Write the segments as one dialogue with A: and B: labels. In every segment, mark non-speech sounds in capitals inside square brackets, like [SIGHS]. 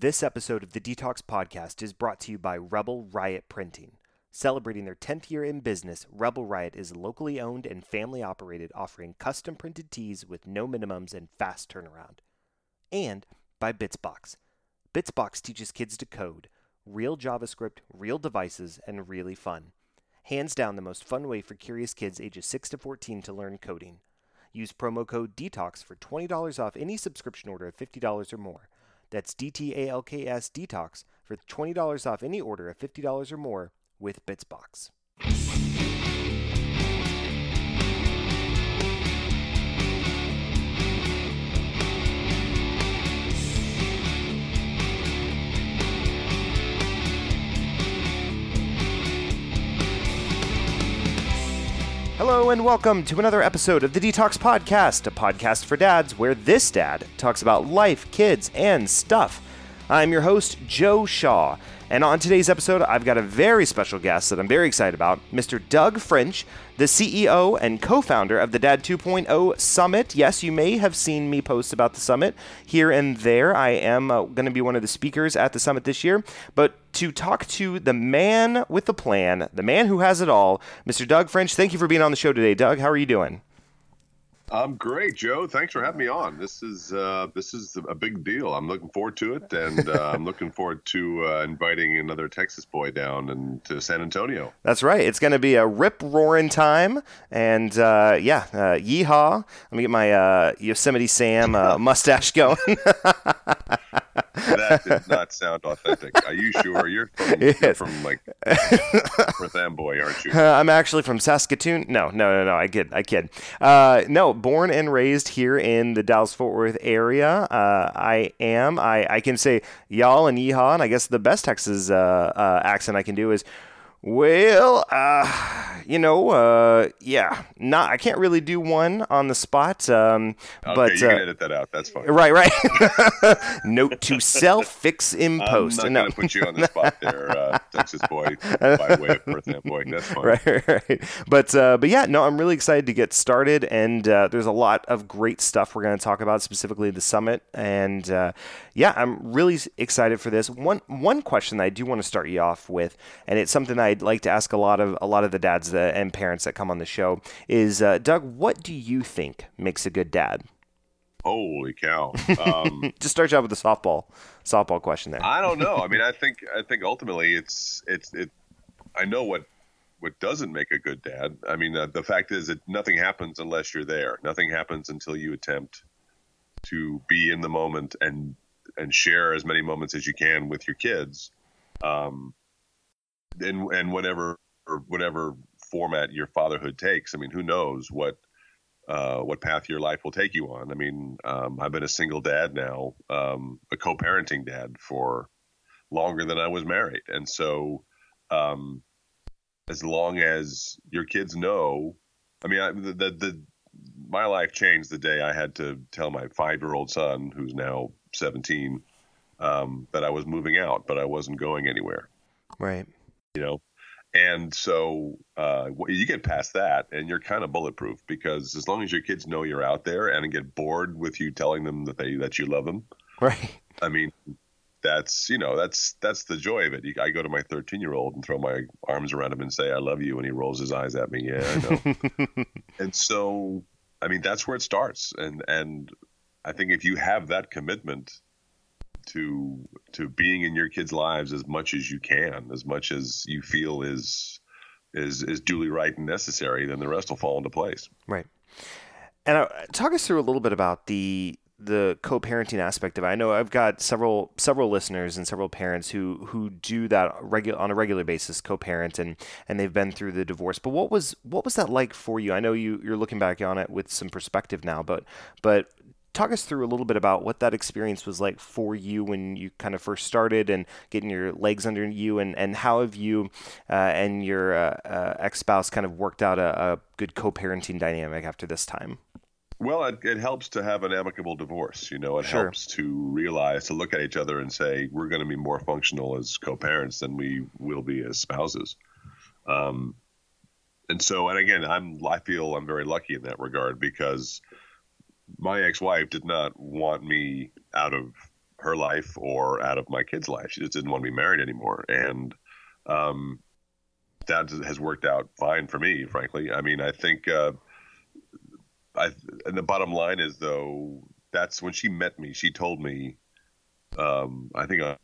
A: This episode of the DTALKS Podcast is brought to you by Rebel Riot Printing. Celebrating their 10th year in business, Rebel Riot is locally owned and family operated, offering custom printed tees with no minimums and fast turnaround. And by Bitsbox. Bitsbox teaches kids to code, real JavaScript, real devices, and really fun. Hands down, the most fun way for curious kids ages 6 to 14 to learn coding. Use promo code DTALKS for $20 off any subscription order of $50 or more. That's DTALKS DETOX for $20 off any order of $50 or more with Bitsbox. Hello and welcome to another episode of the DTALKS Podcast, a podcast for dads where this dad talks about life, kids, and stuff. I'm your host, Joe Shaw, and on today's episode, I've got a very special guest that I'm very excited about, Mr. Doug French, the CEO and co founder of the Dad 2.0 Summit. Yes, you may have seen me post about the summit here and there. I am uh, going to be one of the speakers at the summit this year, but to talk to the man with the plan, the man who has it all, Mr. Doug French, thank you for being on the show today. Doug, how are you doing?
B: I'm great, Joe. Thanks for having me on. This is uh, this is a big deal. I'm looking forward to it, and uh, I'm looking forward to uh, inviting another Texas boy down and to San Antonio.
A: That's right. It's going to be a rip roaring time, and uh, yeah, uh, yeehaw! Let me get my uh, Yosemite Sam mustache going. [LAUGHS]
B: that did not sound authentic. Are you sure? You're from, yes. you're from like Perth Amboy, aren't you?
A: Uh, [LAUGHS] I'm actually from Saskatoon. No, no, no, no. I kid. I kid. Uh, no, born and raised here in the Dallas Fort Worth area. Uh, I am. I, I can say y'all and yeehaw, and I guess the best Texas uh, uh, accent I can do is well, uh, you know, uh, yeah, not I can't really do one on the spot. Um,
B: okay,
A: but
B: you can
A: uh,
B: edit that out. That's fine.
A: Right, right. [LAUGHS] Note to self: fix in post.
B: I'm not no. put you on the spot there, uh, Texas boy, by way of Perth boy. That's fine. [LAUGHS]
A: Right, right. But uh, but yeah, no, I'm really excited to get started, and uh, there's a lot of great stuff we're going to talk about, specifically the summit, and uh, yeah, I'm really excited for this. One one question that I do want to start you off with, and it's something I'd like to ask a lot of a lot of the dads that, and parents that come on the show is, uh, Doug, what do you think makes a good dad?
B: Holy cow! Um, [LAUGHS]
A: Just start you out with a softball softball question there.
B: I don't know. I mean, I [LAUGHS] think I think ultimately it's it's it. I know what what doesn't make a good dad. I mean, uh, the fact is that nothing happens unless you're there. Nothing happens until you attempt to be in the moment and and share as many moments as you can with your kids. Um, and and whatever whatever format your fatherhood takes. I mean, who knows what uh, what path your life will take you on. I mean, um, I've been a single dad now, um, a co-parenting dad for longer than I was married, and so um, as long as your kids know, I mean, I, the, the, the my life changed the day I had to tell my five-year-old son, who's now 17, um, that I was moving out, but I wasn't going anywhere.
A: Right
B: you know? And so uh, you get past that and you're kind of bulletproof because as long as your kids know you're out there and get bored with you telling them that they that you love them
A: right.
B: I mean that's you know that's that's the joy of it. I go to my 13 year old and throw my arms around him and say i love you and he rolls his eyes at me. Yeah i know. [LAUGHS] And so i mean that's where it starts. And and i think if you have that commitment to to being in your kids' lives as much as you can, as much as you feel is is is duly right and necessary, then the rest will fall into place.
A: Right. And uh, talk us through a little bit about the the co-parenting aspect of it. I know I've got several several listeners and several parents who who do that regular on a regular basis, co-parent and and they've been through the divorce. But what was what was that like for you? I know you you're looking back on it with some perspective now, but but talk us through a little bit about what that experience was like for you when you kind of first started and getting your legs under you, and, and how have you uh, and your uh, uh, ex spouse kind of worked out a, a good co parenting dynamic after this time?
B: Well, it, it, helps to have an amicable divorce. You know, it sure. helps to realize, to look at each other and say, we're going to be more functional as co parents than we will be as spouses. Um, and so, and again, I'm, I feel I'm very lucky in that regard because my ex-wife did not want me out of her life or out of my kid's life. She just didn't want to be married anymore, and um, that has worked out fine for me, frankly. I mean, I think. Uh, I, and the bottom line is though that's when she met me. She told me, um, I think on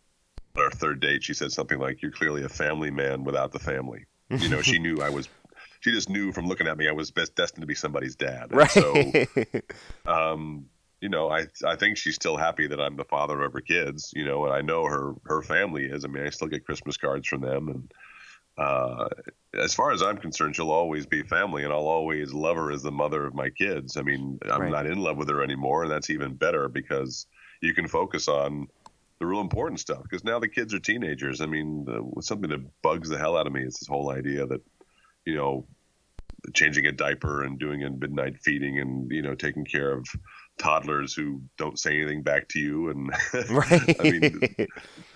B: our third date, she said something like, "You're clearly a family man without the family." You know, she knew I was. She just knew from looking at me I was best destined to be somebody's dad. And
A: right.
B: So, [LAUGHS] um, you know, I I think she's still happy that I'm the father of her kids. You know, and I know her her family is. I mean, I still get Christmas cards from them, and uh, as far as I'm concerned, she'll always be family, and I'll always love her as the mother of my kids. I mean, I'm
A: Right.
B: not in love with her anymore, and that's even better because you can focus on the real important stuff. Because now the kids are teenagers. I mean, the, something that bugs the hell out of me is this whole idea that, you know, changing a diaper and doing a midnight feeding and you know taking care of toddlers who don't say anything back to you and
A: right. [LAUGHS]
B: I mean,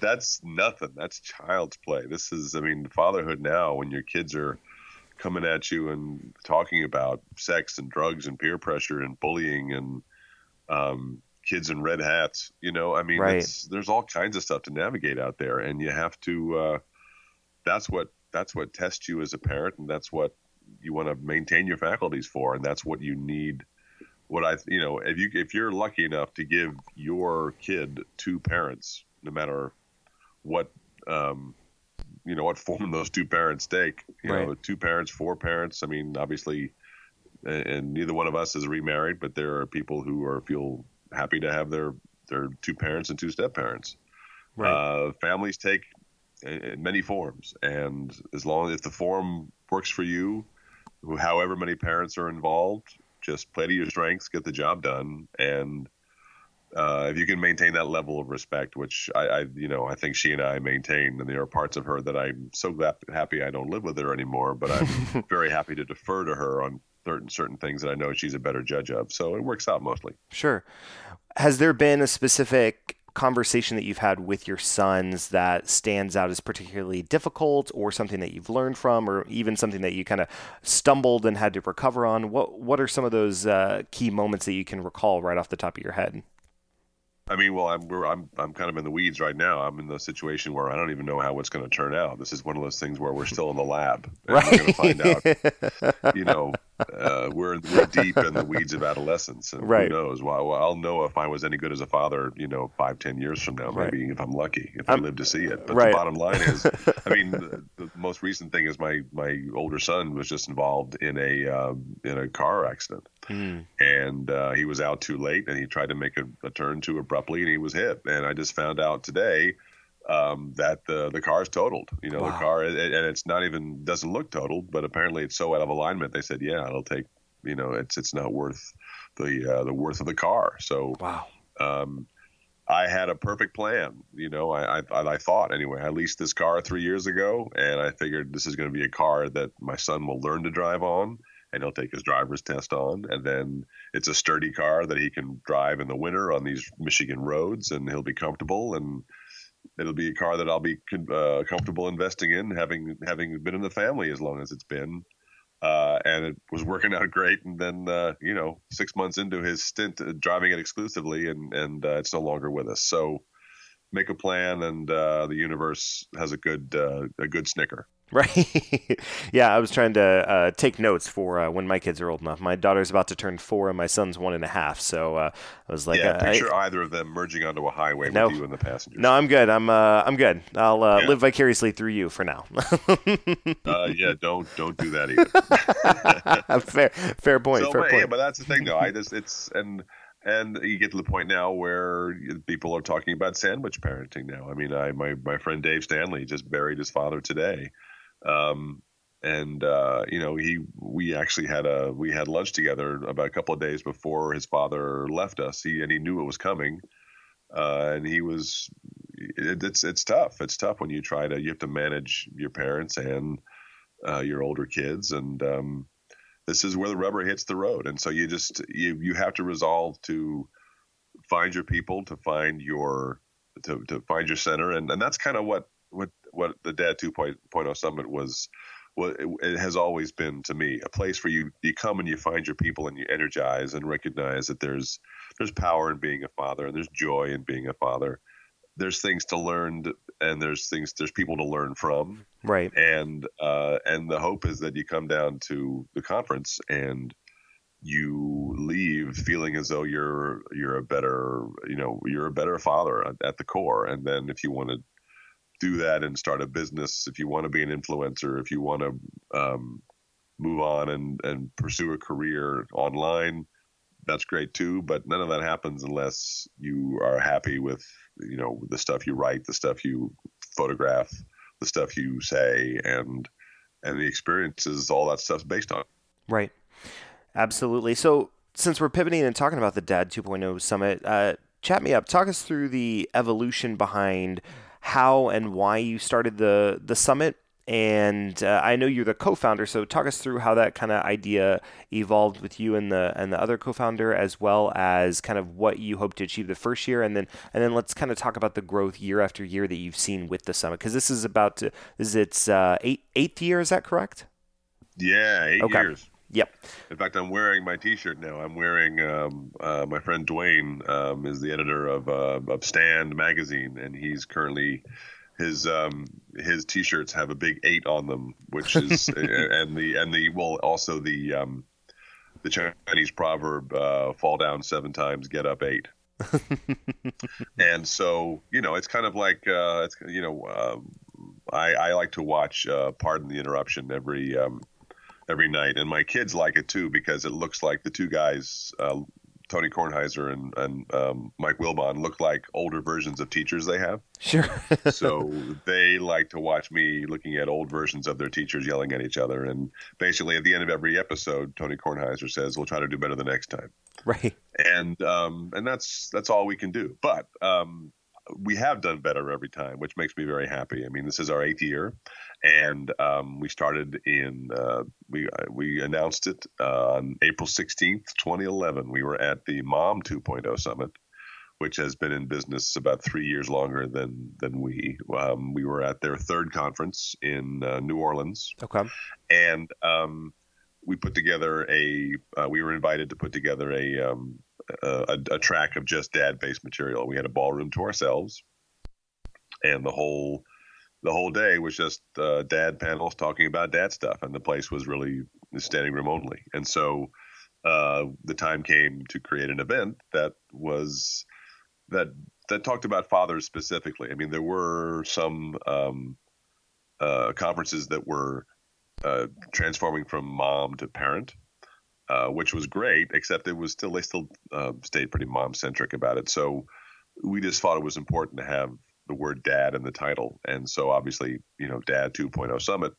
B: that's nothing. That's child's play. This is, I mean, fatherhood now when your kids are coming at you and talking about sex and drugs and peer pressure and bullying and um, kids in red hats. You know, I mean,
A: Right.
B: it's, there's all kinds of stuff to navigate out there, and you have to. Uh, that's what that's what tests you as a parent, and that's what you want to maintain your faculties for, and that's what you need what I you know if you if you're lucky enough to give your kid two parents, no matter what um, you know what [LAUGHS] form those two parents take, you know, two parents, four parents. I mean, obviously, and, and neither one of us is remarried, but there are people who are feel happy to have their their two parents and two step parents.
A: right.
B: Uh, families take in in many forms, and as long as the form works for you, however many parents are involved, just play to your strengths, get the job done, and uh, if you can maintain that level of respect, which I, I, you know, I think she and I maintain, and there are parts of her that I'm so glad, happy I don't live with her anymore, but I'm [LAUGHS] very happy to defer to her on certain certain things that I know she's a better judge of. So it works out mostly.
A: Sure. Has there been a specific conversation that you've had with your sons that stands out as particularly difficult or something that you've learned from or even something that you kind of stumbled and had to recover on? What what are some of those uh, key moments that you can recall right off the top of your head?
B: I mean, well, I'm we're, I'm I'm kind of in the weeds right now. I'm in the situation where I don't even know how it's going to turn out. This is one of those things where we're still in the lab, and we're going to find out. You know, uh, we're we're deep in the weeds of adolescence, and
A: Right.
B: who knows? Well, I'll know if I was any good as a father. You know, five, ten years from now,
A: Right.
B: maybe if I'm lucky, if
A: I'm-
B: I live to see it. But
A: right.
B: the bottom line is, [LAUGHS] I mean, the, the most recent thing is my my older son was just involved in a um, in a car accident
A: Hmm.
B: and uh, he was out too late and he tried to make a, a turn too abruptly and he was hit and i just found out today um, that the the car's totaled you know
A: Wow.
B: the car and and it's not even doesn't look totaled but apparently it's so out of alignment they said yeah it'll take you know it's it's not worth the uh, the worth of the car so
A: Wow.
B: um, I had a perfect plan. You know, I, I, I thought anyway. I leased this car three years ago, and I figured this is going to be a car that my son will learn to drive on, and he'll take his driver's test on. And then it's a sturdy car that he can drive in the winter on these Michigan roads, and he'll be comfortable. And it'll be a car that I'll be uh, comfortable investing in, having having been in the family as long as it's been. Uh, and it was working out great. And then, uh, you know, six months into his stint uh, driving it exclusively, and and uh, it's no longer with us. So make a plan, and uh, the universe has a good a good snicker. [LAUGHS]
A: Right. yeah, I was trying to uh, take notes for uh, when my kids are old enough. My daughter's about to turn four, and my son's one and a half. So uh, I was like,
B: yeah,
A: uh, I-
B: either of them merging onto a highway
A: No.
B: with you in the passenger.
A: no, I'm good. I'm uh, I'm good. I'll uh,
B: Yeah.
A: live vicariously through you for now.
B: uh, yeah, don't don't do that either. [LAUGHS]
A: fair, fair point.
B: so,
A: fair
B: but,
A: point.
B: yeah, but that's the thing, though. I just it's and and you get to the point now where people are talking about sandwich parenting now. I mean, I my my friend Dave Stanley just buried his father today, um, and uh, you know he we actually had a we had lunch together about a couple of days before his father left us. He and he knew it was coming, uh, and he was. It, it's it's tough. It's tough when you try to you have to manage your parents and uh, your older kids and. Um, this is where the rubber hits the road and so you just you you have to resolve to find your people to find your to, to find your center and and that's kind of what what what the dad 2.0 summit was well it, it has always been to me a place where you you come and you find your people and you energize and recognize that there's there's power in being a father and there's joy in being a father. There's things to learn and there's things there's people to learn from.
A: Right.
B: And uh, and the hope is that you come down to the conference and you leave feeling as though you're you're a better you know you're a better father at, at the core. And then if you want to do that and start a business if you want to be an influencer if you want to um, move on and and pursue a career online that's great too but none of that happens unless you are happy with you know the stuff you write the stuff you photograph the stuff you say and and the experiences all that stuff's based on.
A: Right. Absolutely. So since we're pivoting and talking about the dad 2.0 summit uh, chat me up. Talk us through the evolution behind how and why you started the the summit and uh, I know you're the co-founder, so talk us through how that kind of idea evolved with you and the and the other co-founder, as well as kind of what you hope to achieve the first year, and then and then let's kind of talk about the growth year after year that you've seen with the summit, because this is about to, this is its uh, eight, eighth year, is that correct?
B: Yeah, eight okay. years.
A: Yep.
B: In fact, I'm wearing my T-shirt now. I'm wearing um, uh, my friend Dwayne um, is the editor of uh, of Stand magazine, and he's currently his um, his t-shirts have a big eight on them, which is [LAUGHS] and the and the well also the um, the Chinese proverb uh, "fall down seven times, get up eight. [LAUGHS] and so you know it's kind of like uh, it's you know uh, I, I like to watch uh, Pardon the Interruption every um, every night, and my kids like it too because it looks like the two guys uh, Tony Kornheiser and, and um, Mike Wilbon look like older versions of teachers they have.
A: Sure. [LAUGHS]
B: so they like to watch me looking at old versions of their teachers yelling at each other. And basically, at the end of every episode, Tony Kornheiser says, "We'll try to do better the next time."
A: Right.
B: And um, and that's that's all we can do. But um, we have done better every time, which makes me very happy. I mean, this is our eighth year, and um, we started in uh, we uh, we announced it uh, on April sixteenth, twenty eleven. We were at the Mom 2.0 Summit, which has been in business about three years longer than than we. Um, we were at their third conference in uh, New Orleans.
A: Okay,
B: and um, we put together a. Uh, we were invited to put together a um, a, a track of just dad based material. We had a ballroom to ourselves, and the whole the whole day was just uh, dad panels talking about dad stuff, and the place was really standing room only. And so uh, the time came to create an event that was that that talked about fathers specifically. I mean, there were some um, uh, conferences that were uh, transforming from mom to parent, uh, which was great, except it was still they still uh, stayed pretty mom centric about it. So we just thought it was important to have the word dad in the title, and so obviously you know Dad 2.0 Summit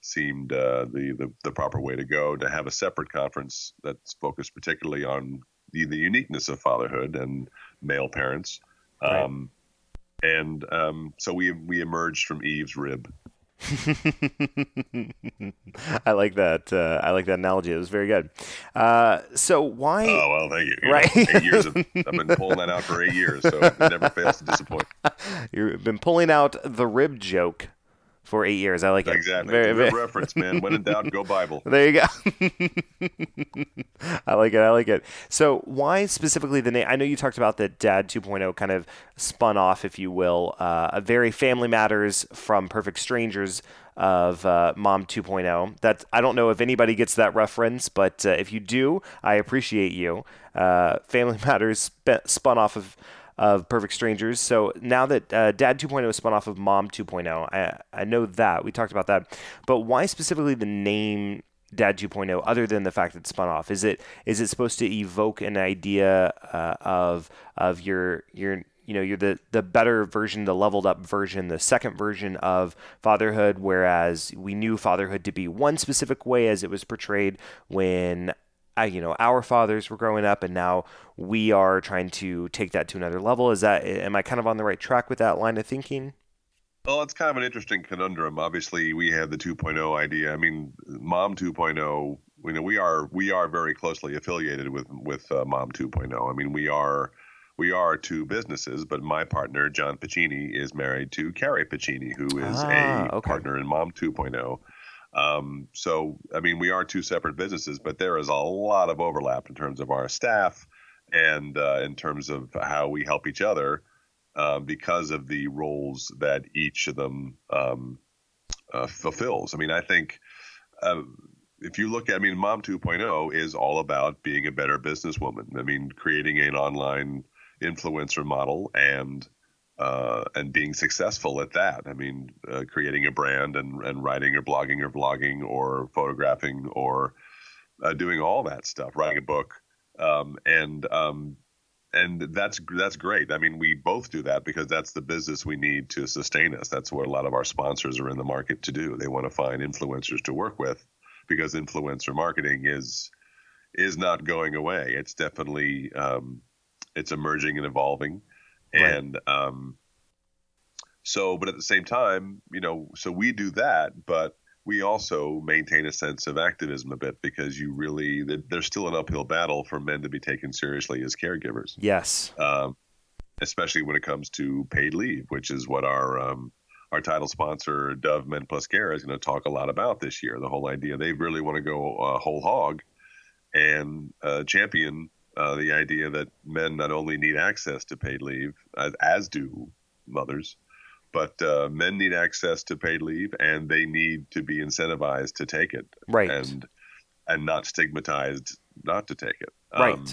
B: seemed uh, the, the the proper way to go to have a separate conference that's focused particularly on the, the uniqueness of fatherhood and male parents. Right. Um, and um, so we we emerged from Eve's rib [LAUGHS]
A: I like that. Uh, I like that analogy. It was very good. Uh, so why?
B: Oh well, thank you. you right, know, eight years. Of, [LAUGHS] I've been pulling that out for eight years, so it never fails to disappoint. [LAUGHS]
A: You've been pulling out the rib joke for eight years. I like
B: it. Exactly. Very, very... [LAUGHS] reference, man. When in doubt, go Bible.
A: There you go. [LAUGHS] I like it. I like it. So, why specifically the name? I know you talked about that Dad 2.0 kind of spun off, if you will, uh, a very Family Matters from Perfect Strangers of uh, Mom 2.0. That I don't know if anybody gets that reference, but uh, if you do, I appreciate you. Uh, Family [LAUGHS] Matters sp- spun off of of Perfect Strangers. So now that uh, Dad 2.0 is spun off of Mom 2.0, I, I know that. We talked about that. But why specifically the name Dad 2.0 other than the fact that it's spun off? Is it is it supposed to evoke an idea uh, of of your your you know you're the the better version the leveled up version the second version of fatherhood whereas we knew fatherhood to be one specific way as it was portrayed when you know our fathers were growing up and now we are trying to take that to another level. Is that am i kind of on the right track with that line of thinking?
B: Well it's kind of an interesting conundrum. Obviously we had the 2.0 idea. I mean mom 2.0 you know we are we are very closely affiliated with with uh, mom 2.0 i mean we are we are two businesses, but my partner, John Pacini, is married to Carrie Pacini, who is ah, a okay. partner in Mom 2.0. Um, so, I mean, we are two separate businesses, but there is a lot of overlap in terms of our staff and uh, in terms of how we help each other uh, because of the roles that each of them um, uh, fulfills. I mean, I think uh, if you look at, I mean, Mom 2.0 is all about being a better businesswoman. I mean, creating an online influencer model and uh, and being successful at that. I mean, uh, creating a brand and, and writing or blogging or vlogging or photographing or uh, doing all that stuff, writing a book, um, and um, and that's that's great. I mean, we both do that because that's the business we need to sustain us. That's what a lot of our sponsors are in the market to do. They want to find influencers to work with because influencer marketing is is not going away. It's definitely um, it's emerging and evolving, right. and um, so. But at the same time, you know, so we do that, but we also maintain a sense of activism a bit because you really there's still an uphill battle for men to be taken seriously as caregivers.
A: Yes. Um,
B: especially when it comes to paid leave, which is what our um, our title sponsor Dove Men Plus Care is going to talk a lot about this year. The whole idea they really want to go uh, whole hog and uh, champion uh, the idea that men not only need access to paid leave as, as do mothers, but uh, men need access to paid leave and they need to be incentivized to take it.
A: Right.
B: And and not stigmatized not to take it.
A: Right. um,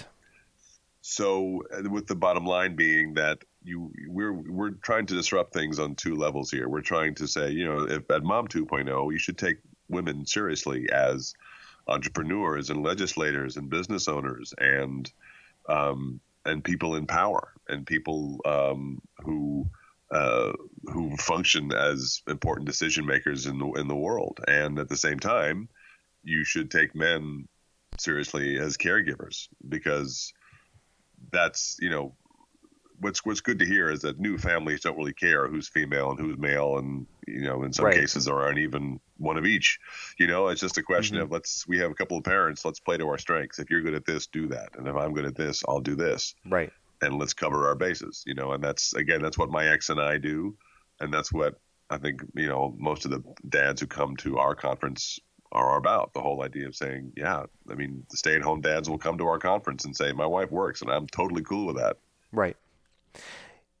B: so with the bottom line being that you we're we're trying to disrupt things on two levels here. We're trying to say you know if at mom 2.0 you should take women seriously as entrepreneurs and legislators and business owners and um, and people in power and people um, who uh, who function as important decision makers in the in the world. And at the same time, you should take men seriously as caregivers because that's you know what's what's good to hear is that new families don't really care who's female and who's male, and you know in some right. cases there aren't even one of each. You know, it's just a question mm-hmm. of let's we have a couple of parents, let's play to our strengths. If you're good at this, do that, and if I'm good at this, I'll do this.
A: Right
B: and let's cover our bases, you know, and that's again that's what my ex and I do, and that's what I think you know most of the dads who come to our conference are about. The whole idea of saying, yeah, I mean, the stay-at-home dads will come to our conference and say, my wife works, and I'm totally cool with that.
A: Right.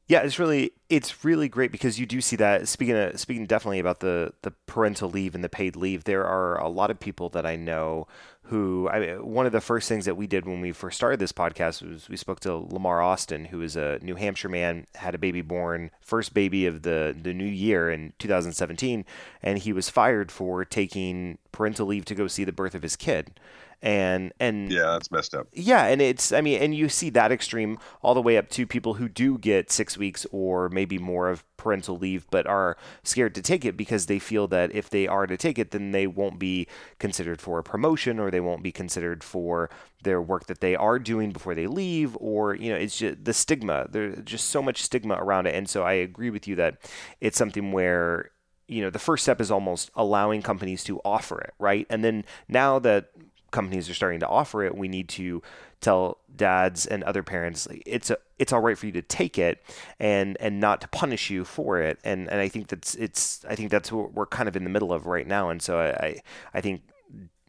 A: Yeah, it's really it's really great because you do see that. Speaking of, speaking definitely about the the parental leave and the paid leave, there are a lot of people that I know who I, one of the first things that we did when we first started this podcast was we spoke to Lamar Austin, who is a New Hampshire man, had a baby born, first baby of the the new year in 2017, and he was fired for taking parental leave to go see the birth of his kid and and
B: yeah that's messed up
A: yeah and it's i mean and you see that extreme all the way up to people who do get six weeks or maybe more of parental leave but are scared to take it because they feel that if they are to take it then they won't be considered for a promotion or they won't be considered for their work that they are doing before they leave or you know it's just the stigma there's just so much stigma around it. And so i agree with you that it's something where you know the first step is almost allowing companies to offer it right? And then now that companies are starting to offer it, we need to tell dads and other parents it's a, it's all right for you to take it and and not to punish you for it. And and I think that's it's I think that's what we're kind of in the middle of right now. And so I I think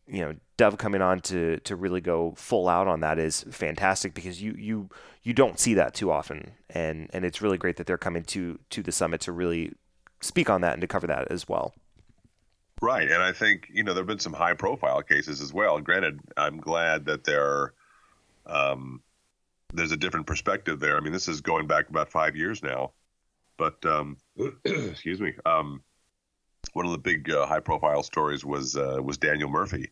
A: you know Dove coming on to to really go full out on that is fantastic because you you you don't see that too often and and it's really great that they're coming to to the summit to really speak on that and to cover that as well.
B: Right, and I think you know there have been some high-profile cases as well. Granted, I'm glad that there, um, there's a different perspective there. I mean, this is going back about five years now, but um, [CLEARS THROAT] excuse me. Um, one of the big uh, high-profile stories was uh, was Daniel Murphy,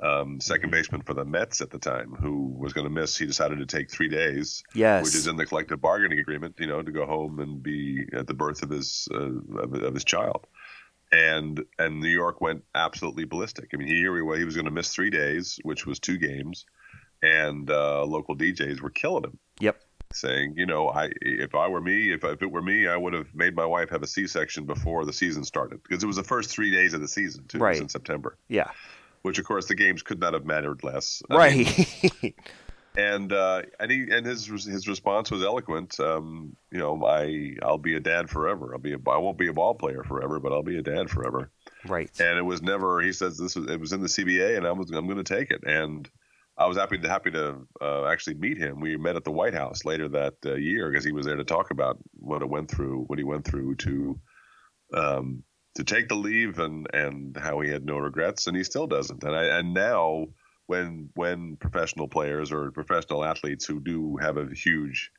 B: um, second mm-hmm. baseman for the Mets at the time, who was going to miss. He decided to take three days,
A: yes.
B: which is in the collective bargaining agreement. You know, to go home and be at the birth of his uh, of, of his child and and New York went absolutely ballistic. I mean, he he was going to miss three days, which was two games, and uh, local DJs were killing him.
A: Yep.
B: Saying, you know, I if I were me, if, if it were me, I would have made my wife have a C-section before the season started because it was the first three days of the season too. Right. in September.
A: Yeah.
B: Which of course the games could not have mattered less.
A: I right.
B: Mean, [LAUGHS] and uh, and he and his his response was eloquent. Um, you know, I I'll be a dad forever. I'll be a I won't be a ball player forever, but I'll be a dad forever.
A: Right.
B: And it was never. He says this was it was in the CBA, and I was I'm going to take it. And I was happy to happy to uh, actually meet him. We met at the White House later that uh, year because he was there to talk about what it went through, what he went through to um, to take the leave, and and how he had no regrets, and he still doesn't. And I and now when when professional players or professional athletes who do have a huge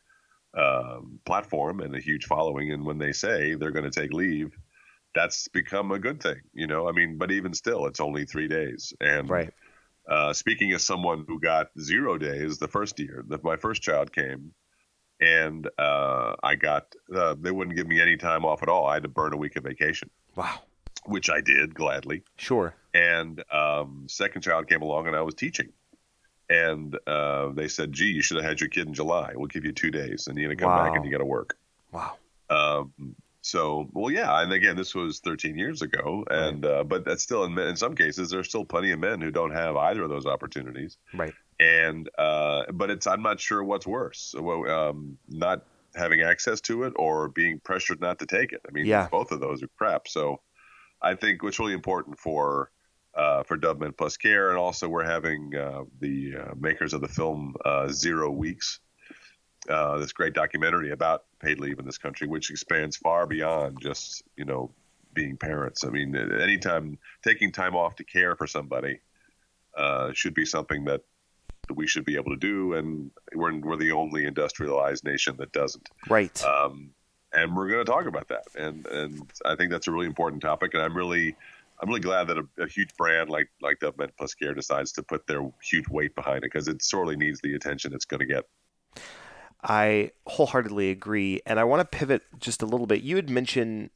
B: um, platform and a huge following, and when they say they're going to take leave, that's become a good thing, you know. I mean, but even still, it's only three days, and
A: right.
B: Uh, speaking as someone who got zero days the first year that my first child came, and uh, I got uh, they wouldn't give me any time off at all. I had to burn a week of vacation.
A: Wow.
B: Which I did gladly.
A: Sure.
B: And um, second child came along, and I was teaching. And uh, they said, "Gee, you should have had your kid in July. We'll give you two days, and you're gonna come
A: Wow.
B: back and you got to work."
A: Wow.
B: Um, so, well, yeah, and again, this was 13 years ago, and uh, but that's still in, in some cases there's still plenty of men who don't have either of those opportunities,
A: Right.
B: and uh, but it's I'm not sure what's worse, well, um, not having access to it or being pressured not to take it. I mean,
A: Yeah.
B: both of those are crap. So, I think what's really important for uh, for Dove Men Plus Care, and also we're having uh, the uh, makers of the film uh, Zero Weeks uh, this great documentary about paid leave in this country, which expands far beyond just you know being parents. I mean, anytime taking time off to care for somebody uh, should be something that we should be able to do, and we're we're the only industrialized nation that doesn't.
A: Right.
B: Um, and we're going to talk about that, and and I think that's a really important topic, and I'm really. I'm really glad that a, a huge brand like like Dove Men Plus Care decides to put their huge weight behind it because it sorely needs the attention it's going to get.
A: I wholeheartedly agree, and I want to pivot just a little bit. You had mentioned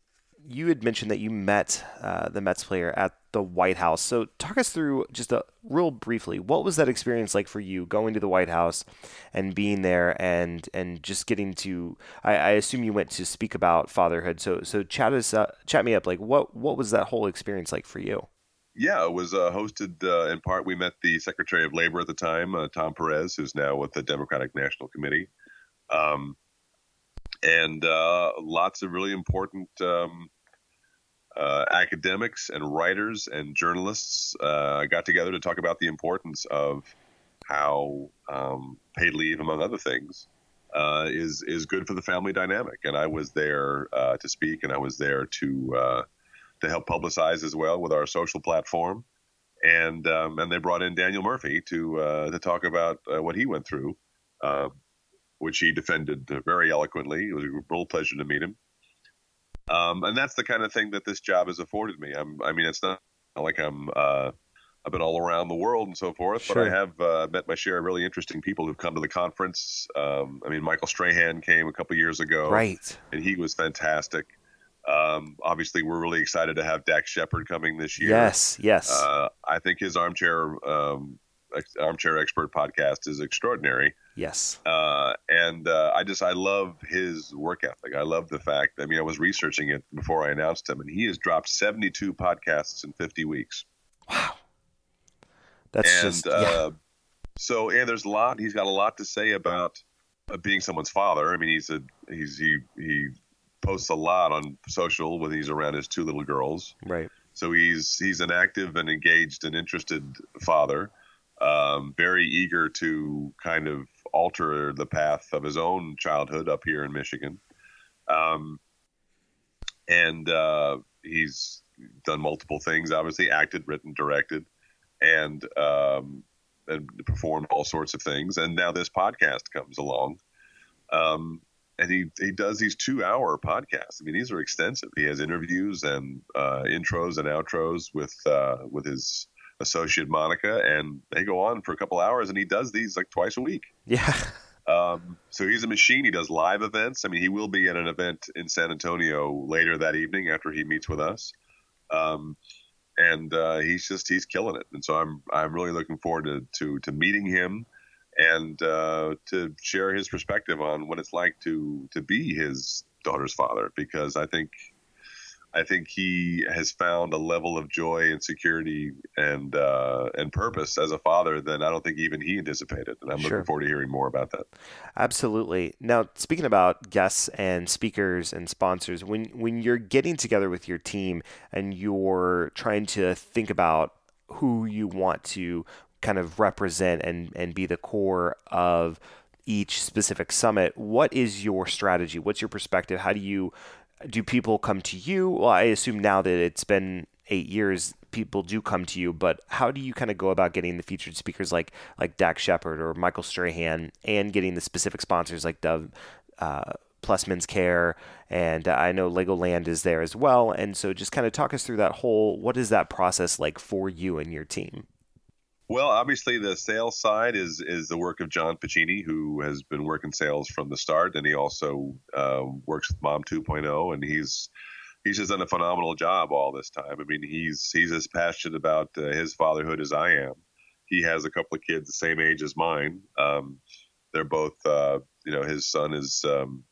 A: you had mentioned that you met uh, the Mets player at the White House. So talk us through just a real briefly. What was that experience like for you going to the White House and being there and and just getting to? I, I assume you went to speak about fatherhood. So so chat us uh, chat me up. Like what what was that whole experience like for you?
B: Yeah, it was uh, hosted uh, in part. We met the Secretary of Labor at the time, uh, Tom Perez, who's now with the Democratic National Committee, um, and uh, lots of really important um, uh, academics and writers and journalists uh, got together to talk about the importance of how um, paid leave, among other things, uh, is is good for the family dynamic. And I was there uh, to speak, and I was there to uh, to help publicize as well with our social platform. And um, and they brought in Daniel Murphy to to talk about what he went through, uh, which he defended very eloquently. It was a real pleasure to meet him. Um, and that's the kind of thing that this job has afforded me. I'm, I mean, it's not like I'm uh, I've been all around the world and so forth, but I have uh, met my share of really interesting people who've come to the conference. Um, I mean, Michael Strahan came a couple years ago
A: Right.
B: and he was fantastic. Um, obviously, we're really excited to have Dax Shepard coming this year.
A: Yes. Yes.
B: Uh, I think his armchair um, armchair expert podcast is extraordinary,
A: yes.
B: uh, and uh, I just I love his work ethic. I love the fact. I mean, I was researching it before I announced him, and he has dropped 72 podcasts in 50 weeks.
A: Wow. That's
B: and
A: just yeah.
B: uh, so and there's a lot. He's got a lot to say about uh, being someone's father. I mean, he's a he's he he posts a lot on social when he's around his two little girls.
A: right.
B: So he's he's an active and engaged and interested father, um, very eager to kind of alter the path of his own childhood up here in Michigan, um, and uh, he's done multiple things. Obviously, acted, written, directed, and um, and performed all sorts of things. And now this podcast comes along. Um, and he, he does these two hour podcasts. I mean, these are extensive. He has interviews and uh, intros and outros with uh, with his associate Monica, and they go on for a couple hours. And he does these like twice a week.
A: Yeah. [LAUGHS]
B: Um, so he's a machine. He does live events. I mean, he will be at an event in San Antonio later that evening after he meets with us. Um, and uh, he's just he's killing it. And so I'm I'm really looking forward to to, to meeting him and uh, to share his perspective on what it's like to to be his daughter's father because I think I think he has found a level of joy and security and uh, and purpose as a father that I don't think even he anticipated. And I'm
A: Sure.
B: looking forward to hearing more about that.
A: Absolutely. Now, speaking about guests and speakers and sponsors, when when you're getting together with your team and you're trying to think about who you want to kind of represent and and be the core of each specific summit. What is your strategy? What's your perspective? How do you do people come to you? Well, I assume now that it's been eight years, people do come to you. But how do you kind of go about getting the featured speakers like like Dax Shepard or Michael Strahan, and getting the specific sponsors like Dove? Uh, plus men's care and i know legoland is there as well and so just kind of talk us through that whole what is that process like for you and your team
B: well, obviously, the sales side is is the work of John Pacini, who has been working sales from the start, and he also uh, works with Mom 2.0, and he's he's just done a phenomenal job all this time. I mean, he's he's as passionate about uh, his fatherhood as I am. He has a couple of kids the same age as mine. Um, they're both, uh, you know, his son is um,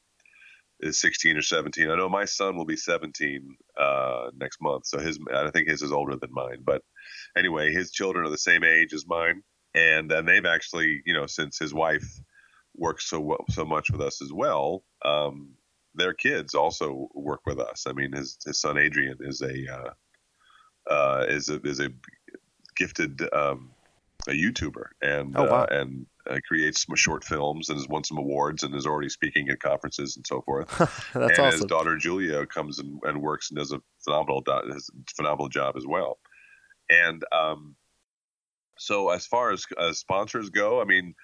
B: is 16 or 17. I know my son will be 17 uh, next month, so his I think his is older than mine. But anyway, his children are the same age as mine, and they've actually, you know, since his wife works so so much with us as well, um, their kids also work with us. I mean, his his son Adrian is a uh, uh, is a is a gifted um, a YouTuber and
A: oh, wow.
B: uh, and uh, creates some short films and has won some awards and is already speaking at conferences and so forth. [LAUGHS]
A: That's
B: and
A: awesome.
B: his daughter Julia comes and, and works and does a phenomenal does a phenomenal job as well. And um, so as far as, as sponsors go, I mean,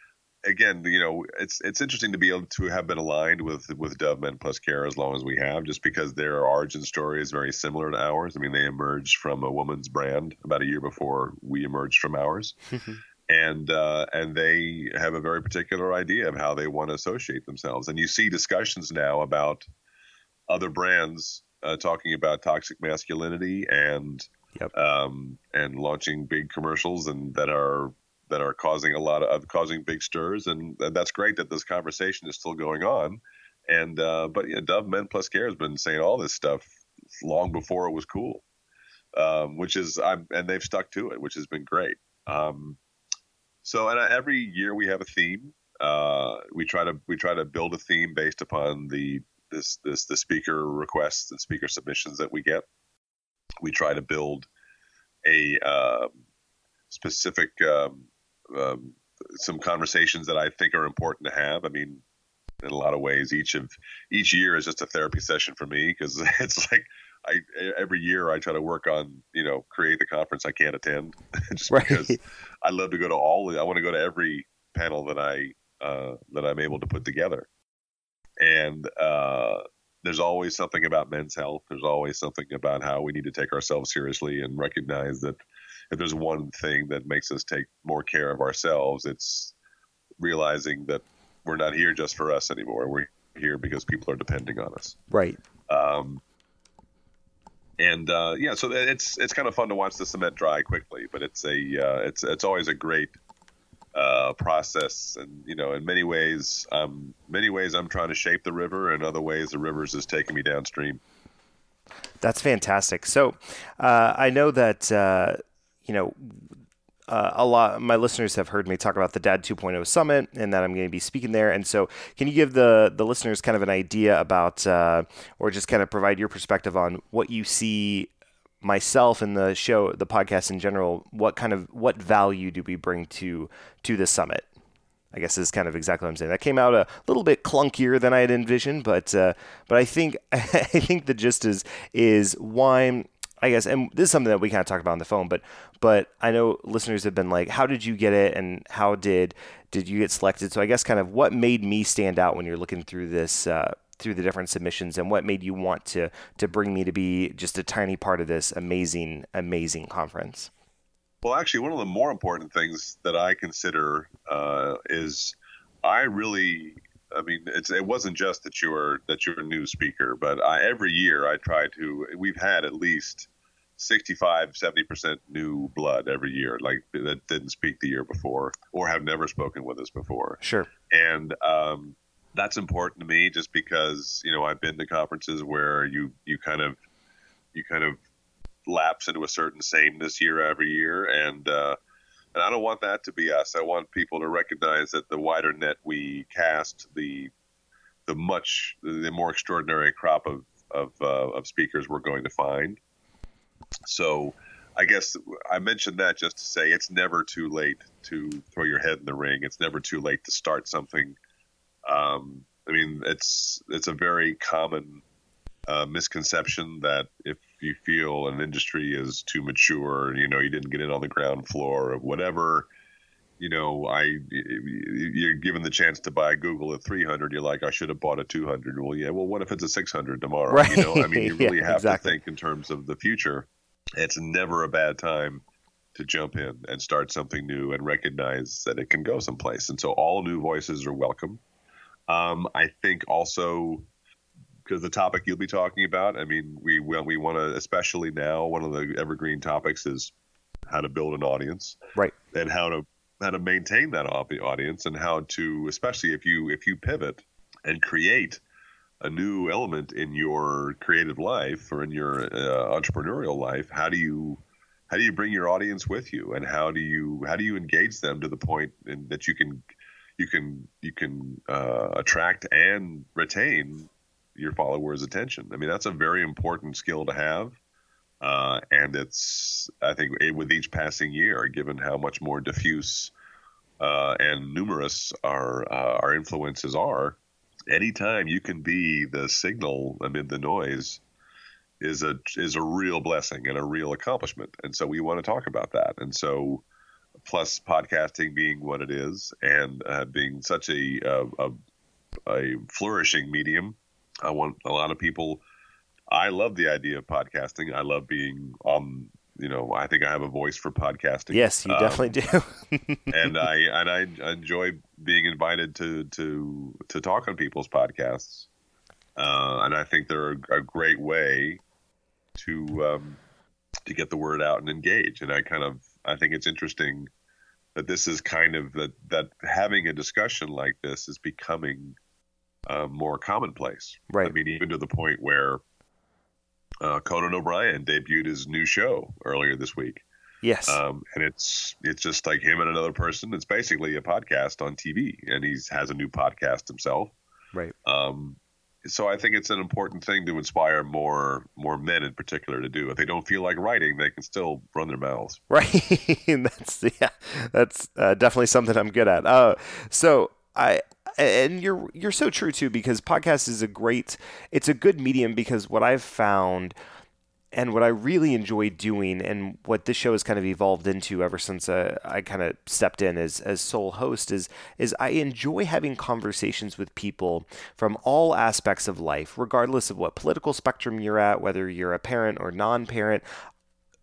B: again, you know, it's it's interesting to be able to have been aligned with with Dove Men Plus Care as long as we have, just because their origin story is very similar to ours. I mean, they emerged from a woman's brand about a year before we emerged from ours. [LAUGHS] and uh, and they have a very particular idea of how they want to associate themselves. And you see discussions now about other brands uh, talking about toxic masculinity and
A: Yep.
B: um, and launching big commercials and that are that are causing a lot of causing big stirs. And that's great that this conversation is still going on. And uh, but yeah, Dove Men Plus Care has been saying all this stuff long before it was cool, um, which is I'm, and they've stuck to it, which has been great. Um, so and every year we have a theme. Uh, we try to we try to build a theme based upon the this this the speaker requests and speaker submissions that we get. We try to build a um, specific um, um, some conversations that I think are important to have. I mean, in a lot of ways, each of each year is just a therapy session for me because [LAUGHS] it's like I every year I try to work on you know create the conference I can't attend [LAUGHS] just
A: Right.
B: because I love to go to all. I want to go to every panel that I uh, that I'm able to put together, and uh, there's always something about men's health. There's always something about how we need to take ourselves seriously and recognize that if there's one thing that makes us take more care of ourselves, it's realizing that we're not here just for us anymore. We're here because people are depending on us.
A: Right.
B: Um, and uh, yeah, so it's it's kind of fun to watch the cement dry quickly, but it's a uh, it's it's always a great uh, process, and you know, in many ways, um, many ways I'm trying to shape the river, and other ways the river's is taking me downstream.
A: That's fantastic. So uh, I know that uh, you know uh, a lot. My listeners have heard me talk about the Dad 2.0 Summit, and that I'm going to be speaking there. And so, can you give the the listeners kind of an idea about, uh, or just kind of provide your perspective on what you see myself and the show, the podcast in general? What kind of what value do we bring to to the summit? I guess is kind of exactly what I'm saying. That came out a little bit clunkier than I had envisioned, but uh, but I think [LAUGHS] I think the gist is is why I guess, and this is something that we kind of talked about on the phone, but but I know listeners have been like, how did you get it, and how did did you get selected? So I guess kind of what made me stand out when you're looking through this. Uh, through the different submissions and what made you want to to bring me to be just a tiny part of this amazing amazing conference
B: Well, actually, one of the more important things that I consider uh, is I really, I mean, it's it wasn't just that you're that you're a new speaker, but I, every year I try to. We've had at least 65, 70 percent new blood every year, like that didn't speak the year before or have never spoken with us before,
A: sure
B: and um, that's important to me just because you know I've been to conferences where you you kind of you kind of lapse into a certain sameness year every year, and uh, and I don't want that to be us. I want people to recognize that the wider net we cast, the the much the more extraordinary crop of of, uh, of speakers we're going to find. So. I guess I mentioned that just to say it's never too late to throw your head in the ring. It's never too late to start something. Um, I mean, it's it's a very common uh, misconception that if you feel an industry is too mature, you know, you didn't get in on the ground floor or whatever, you know, I you're given the chance to buy Google at 300, you're like, I should have bought a 200. Well, yeah. Well, what if it's a 600 tomorrow?
A: Right.
B: You know, I mean, you [LAUGHS] really
A: yeah,
B: have
A: exactly.
B: to think in terms of the future. It's never a bad time to jump in and start something new and recognize that it can go someplace. And so all new voices are welcome. Um, I think also because the topic you'll be talking about, I mean, we we, we want to, especially now, one of the evergreen topics is how to build an audience,
A: Right.
B: and how to how to maintain that au- audience, and how to, especially if you if you pivot and create a new element in your creative life or in your uh, entrepreneurial life, how do you how do you bring your audience with you, and how do you how do you engage them to the point in, that you can you can you can uh, attract and retain your followers' attention. I mean, that's a very important skill to have. Uh, and it's, I think, it, with each passing year, given how much more diffuse uh, and numerous our uh, our influences are, anytime you can be the signal amid the noise is a is a real blessing and a real accomplishment. And so we want to talk about that. And so, plus podcasting being what it is, and uh, being such a, a, a a flourishing medium. I want a lot of people. I love the idea of podcasting. I love being on. You know, I think I have a voice for podcasting.
A: Yes, you
B: Um,
A: definitely do. [LAUGHS]
B: and I and I enjoy being invited to to to talk on people's podcasts. Uh, and I think they're a, a great way to um, to get the word out and engage. And I kind of I think it's interesting that this is kind of that that having a discussion like this is becoming uh, more commonplace.
A: Right.
B: I mean, even to the point where uh, Conan O'Brien debuted his new show earlier this week,
A: yes.
B: um, and it's it's just like him and another person. It's basically a podcast on TV, and he's has a new podcast himself.
A: right.
B: Um, so I think it's an important thing to inspire more more men in particular to do. If they don't feel like writing, they can still run their mouths. [LAUGHS]
A: Right. [LAUGHS] that's yeah. That's uh, definitely something I'm good at. Uh, so I and you're you're so true too because podcast is a great it's a good medium because what I've found and what I really enjoy doing and what this show has kind of evolved into ever since uh, I kind of stepped in as, as sole host is is I enjoy having conversations with people from all aspects of life regardless of what political spectrum you're at whether you're a parent or non-parent.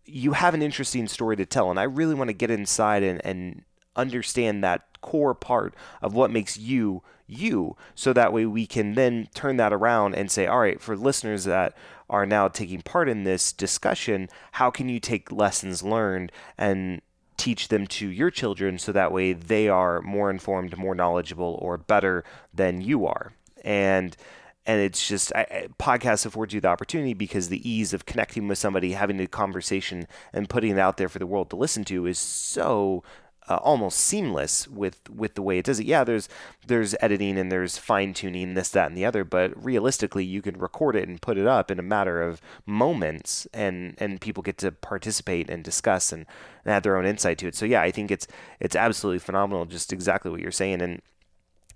A: You have an interesting story to tell and I really want to get inside and, and understand that core part of what makes you you so that way we can then turn that around and say all right for listeners that are now taking part in this discussion how can you take lessons learned and teach them to your children so that way they are more informed more knowledgeable or better than you are? And and it's just I, podcasts afford you the opportunity because the ease of connecting with somebody having a conversation and putting it out there for the world to listen to is so uh, almost seamless with with the way it does it. Yeah, there's there's editing and there's fine tuning this that and the other, but realistically, you can record it and put it up in a matter of moments, and and people get to participate and discuss and, and add their own insight to it. So yeah, I think it's it's absolutely phenomenal, just exactly what you're saying, and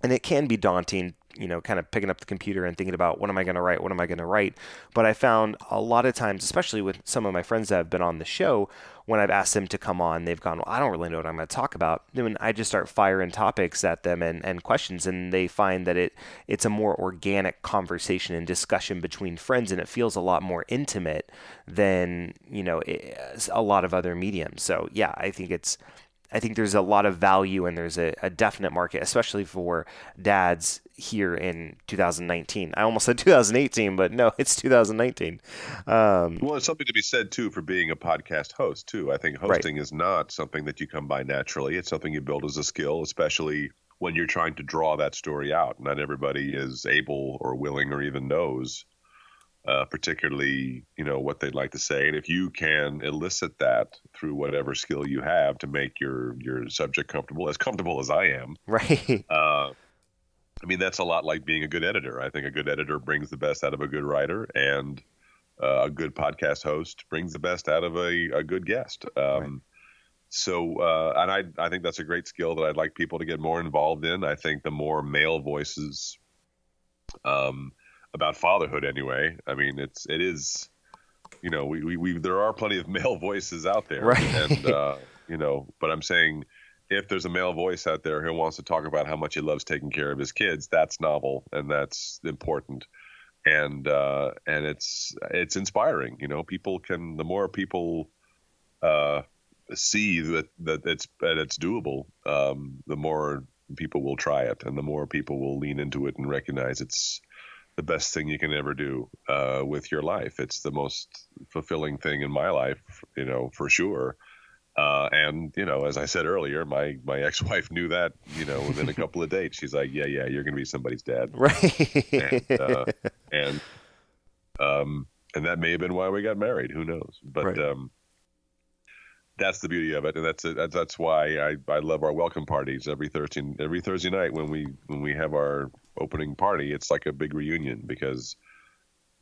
A: and it can be daunting you know kind of picking up the computer and thinking about what am i going to write what am i going to write. But i found a lot of times especially with some of my friends that have been on the show when i've asked them to come on they've gone well i don't really know what i'm going to talk about. Then i just start firing topics at them and, and questions and they find that it it's a more organic conversation and discussion between friends and it feels a lot more intimate than you know a lot of other mediums. So yeah i think it's I think there's a lot of value and there's a, a definite market, especially for dads here in 2019. I almost said [LAUGHS] 2018, but no, it's 2019. Um,
B: Well, it's something to be said too for being a podcast host too. I think
A: Right.
B: hosting is not something that you come by naturally. It's something you build as a skill, especially when you're trying to draw that story out. Not everybody is able or willing or even knows, uh, particularly you know what they'd like to say. And if you can elicit that through whatever skill you have to make your your subject comfortable, as comfortable as I am, [LAUGHS]
A: right.
B: uh, I mean, that's a lot like being a good editor. I think a good editor brings the best out of a good writer, and uh, a good podcast host brings the best out of a, a good guest. Um, right. So, uh, and I, I think that's a great skill that I'd like people to get more involved in. I think the more male voices um, about fatherhood, anyway. I mean, it's it is, you know, we, we, we there are plenty of [LAUGHS] male voices out there,
A: right?
B: And uh, you know, but I'm saying if there's a male voice out there who wants to talk about how much he loves taking care of his kids, that's novel and that's important. And uh, and it's it's inspiring. You know, people can the more people uh, see that that it's that it's doable, um, the more people will try it, and the more people will lean into it and recognize it's the best thing you can ever do uh, with your life. It's the most fulfilling thing in my life, you know, for sure. Uh, and you know, as I said earlier, my my ex-wife knew that. You know, within a couple of dates, she's like, "Yeah, yeah, you're gonna be somebody's dad." [LAUGHS]
A: Right.
B: and, uh, and um, and that may have been why we got married. Who knows? But right. um, that's the beauty of it, and that's that's that's why I, I love our welcome parties every Thursday every Thursday night when we when we have our opening party. It's like a big reunion because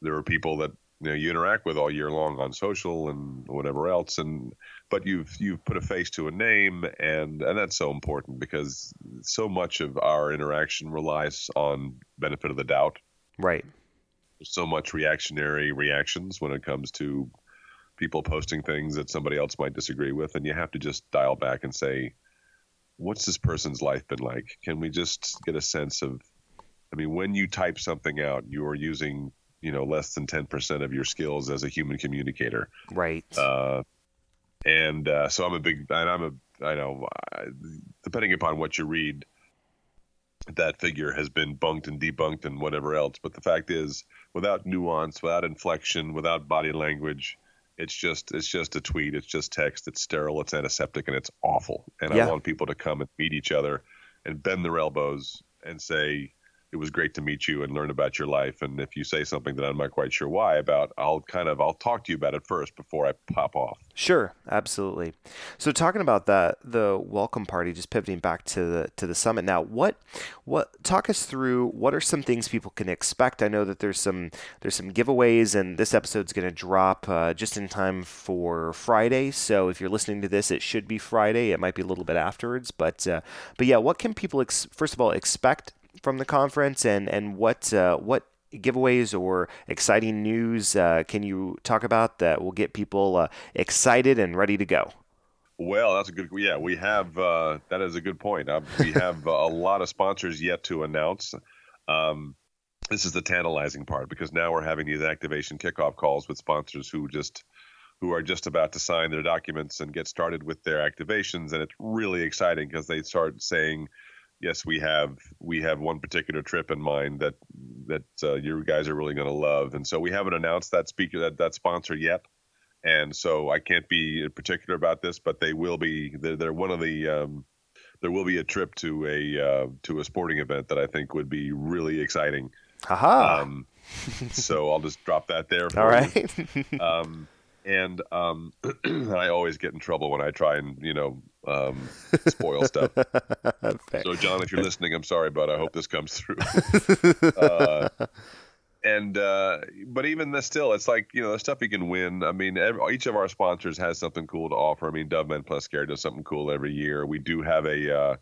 B: there are people that you know you interact with all year long on social and whatever else and but you've you've put a face to a name and and that's so important because so much of our interaction relies on benefit of the doubt
A: right
B: There's so much reactionary reactions when it comes to people posting things that somebody else might disagree with and you have to just dial back and say what's this person's life been like? Can we just get a sense of i mean when you type something out you're using you know less than 10% of your skills as a human communicator.
A: Right.
B: Uh, and uh, so i'm a big and i'm a i know depending upon what you read that figure has been bunked and debunked and whatever else. But the fact is without nuance without inflection without body language it's just it's just a tweet it's just text it's sterile it's antiseptic and it's awful and yeah. i want people to come and meet each other and bend their elbows and say it was great to meet you and learn about your life. And if you say something that I'm not quite sure why about, I'll kind of I'll talk to you about it first before I pop off.
A: Sure, absolutely. So talking about that, the welcome party, just pivoting back to the to the summit now. What what talk us through? What are some things people can expect? I know that there's some there's some giveaways, and this episode's going to drop uh, just in time for Friday. So if you're listening to this, it should be Friday. It might be a little bit afterwards, but uh, but yeah, what can people ex- first of all expect? From the conference, and and what uh, what giveaways or exciting news uh, can you talk about that will get people uh, excited and ready to go?
B: Well, that's a good. Yeah, we have. Uh, that is a good point. Uh, we have [LAUGHS] a lot of sponsors yet to announce. Um, this is the tantalizing part because now we're having these activation kickoff calls with sponsors who just who are just about to sign their documents and get started with their activations, and it's really exciting because they start saying yes, we have we have one particular trip in mind that that uh, you guys are really going to love, and so we haven't announced that speaker that that sponsor yet, and so I can't be particular about this, but they will be. They're, they're one of the. Um, there will be a trip to a uh, to a sporting event that I think would be really exciting.
A: Haha. Um,
B: so I'll just drop that there.
A: All right. [LAUGHS]
B: um, and um, [CLEARS THROAT] I always get in trouble when I try and you know um, spoil stuff. [LAUGHS] so John, if you're listening, I'm sorry, but I hope this comes through. [LAUGHS] uh, and uh, but even this still, it's like you know the stuff you can win. I mean, every, each of our sponsors has something cool to offer. I mean, Dove Men Plus Care does something cool every year. We do have a uh,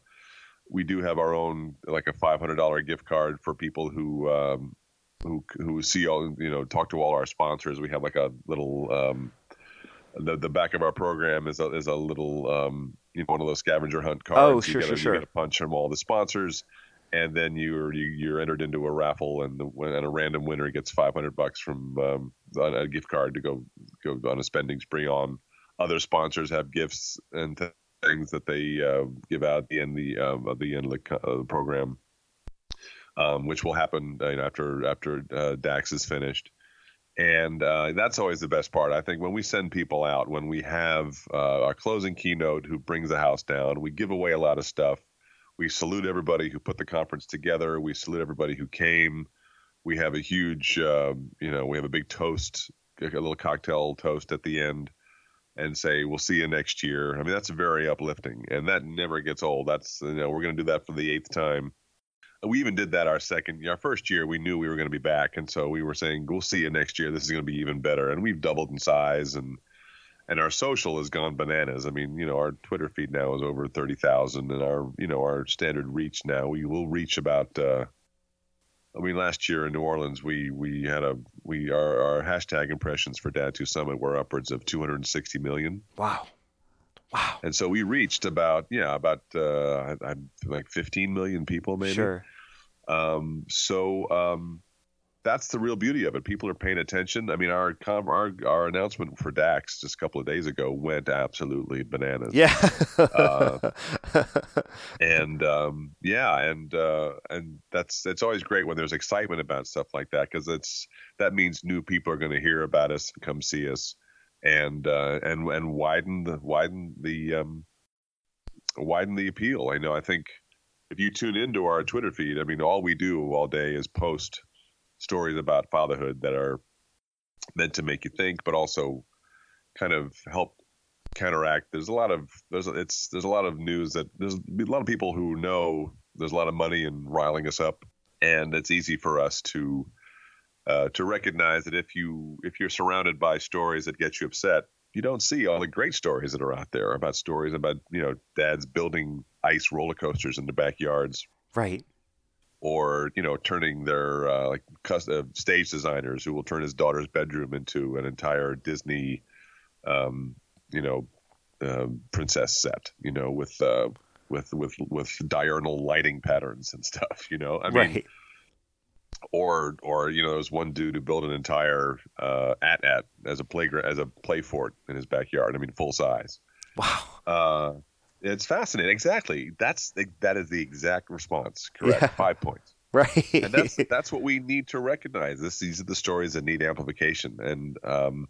B: we do have our own like a $500 gift card for people who um, who who see all you know talk to all our sponsors. We have like a little um, the the back of our program is a is a little um, you know one of those scavenger hunt cards.
A: Oh sure
B: you
A: get a, sure
B: You get a punch from all the sponsors, and then you're you, you're entered into a raffle, and the and a random winner gets 500 bucks from um, a gift card to go go on a spending spree on. Other sponsors have gifts and things that they uh, give out at the end the um, of the end of the, uh, the program um, which will happen uh, you know, after after uh, Dax is finished. And uh, that's always the best part. I think when we send people out, when we have uh, our closing keynote who brings the house down, we give away a lot of stuff. We salute everybody who put the conference together. We salute everybody who came. We have a huge, um, you know, we have a big toast, a little cocktail toast at the end and say we'll see you next year. I mean that's very uplifting, and that never gets old. That's you know we're going to do that for the eighth time we even did that our second, our first year. We knew we were going to be back, and so we were saying, "We'll see you next year. This is going to be even better." And we've doubled in size, and and our social has gone bananas. I mean, you know, our Twitter feed now is over thirty thousand, and our you know our standard reach now we will reach about. Uh, I mean, last year in New Orleans, we we had a we our, our hashtag impressions for Dad Two Summit were upwards of 260 million.
A: Wow. Wow.
B: And so we reached about yeah about uh, I'm like 15 million people maybe.
A: Sure.
B: Um, so um, that's the real beauty of it. People are paying attention. I mean, our our our announcement for Dax just a couple of days ago went absolutely bananas.
A: Yeah.
B: uh, [LAUGHS] and um, yeah, and uh, and that's it's always great when there's excitement about stuff like that because it's that means new people are going to hear about us and come see us and uh, and and widen the widen the um, widen the appeal. I know. I think if you tune into our Twitter feed, I mean, all we do all day is post stories about fatherhood that are meant to make you think, but also kind of help counteract. There's a lot of there's it's there's a lot of news that there's a lot of people who know there's a lot of money in riling us up, and it's easy for us to uh, to recognize that if you if you're surrounded by stories that get you upset, you don't see all the great stories that are out there about stories about you know dads building ice roller coasters in their backyards,
A: right?
B: Or you know turning their uh, like uh, stage designers who will turn his daughter's bedroom into an entire Disney, um, you know, uh, princess set, you know, with uh, with with with diurnal lighting patterns and stuff. You know, I mean.
A: Right
B: or or you know there was one dude who built an entire uh, at at as a playground as a play fort in his backyard. I mean, full size.
A: Wow.
B: Uh, it's fascinating. Exactly. That's that is the exact response. Correct. Yeah. Five points. [LAUGHS]
A: Right.
B: and that's that's what we need to recognize. This these are the stories that need amplification. And um,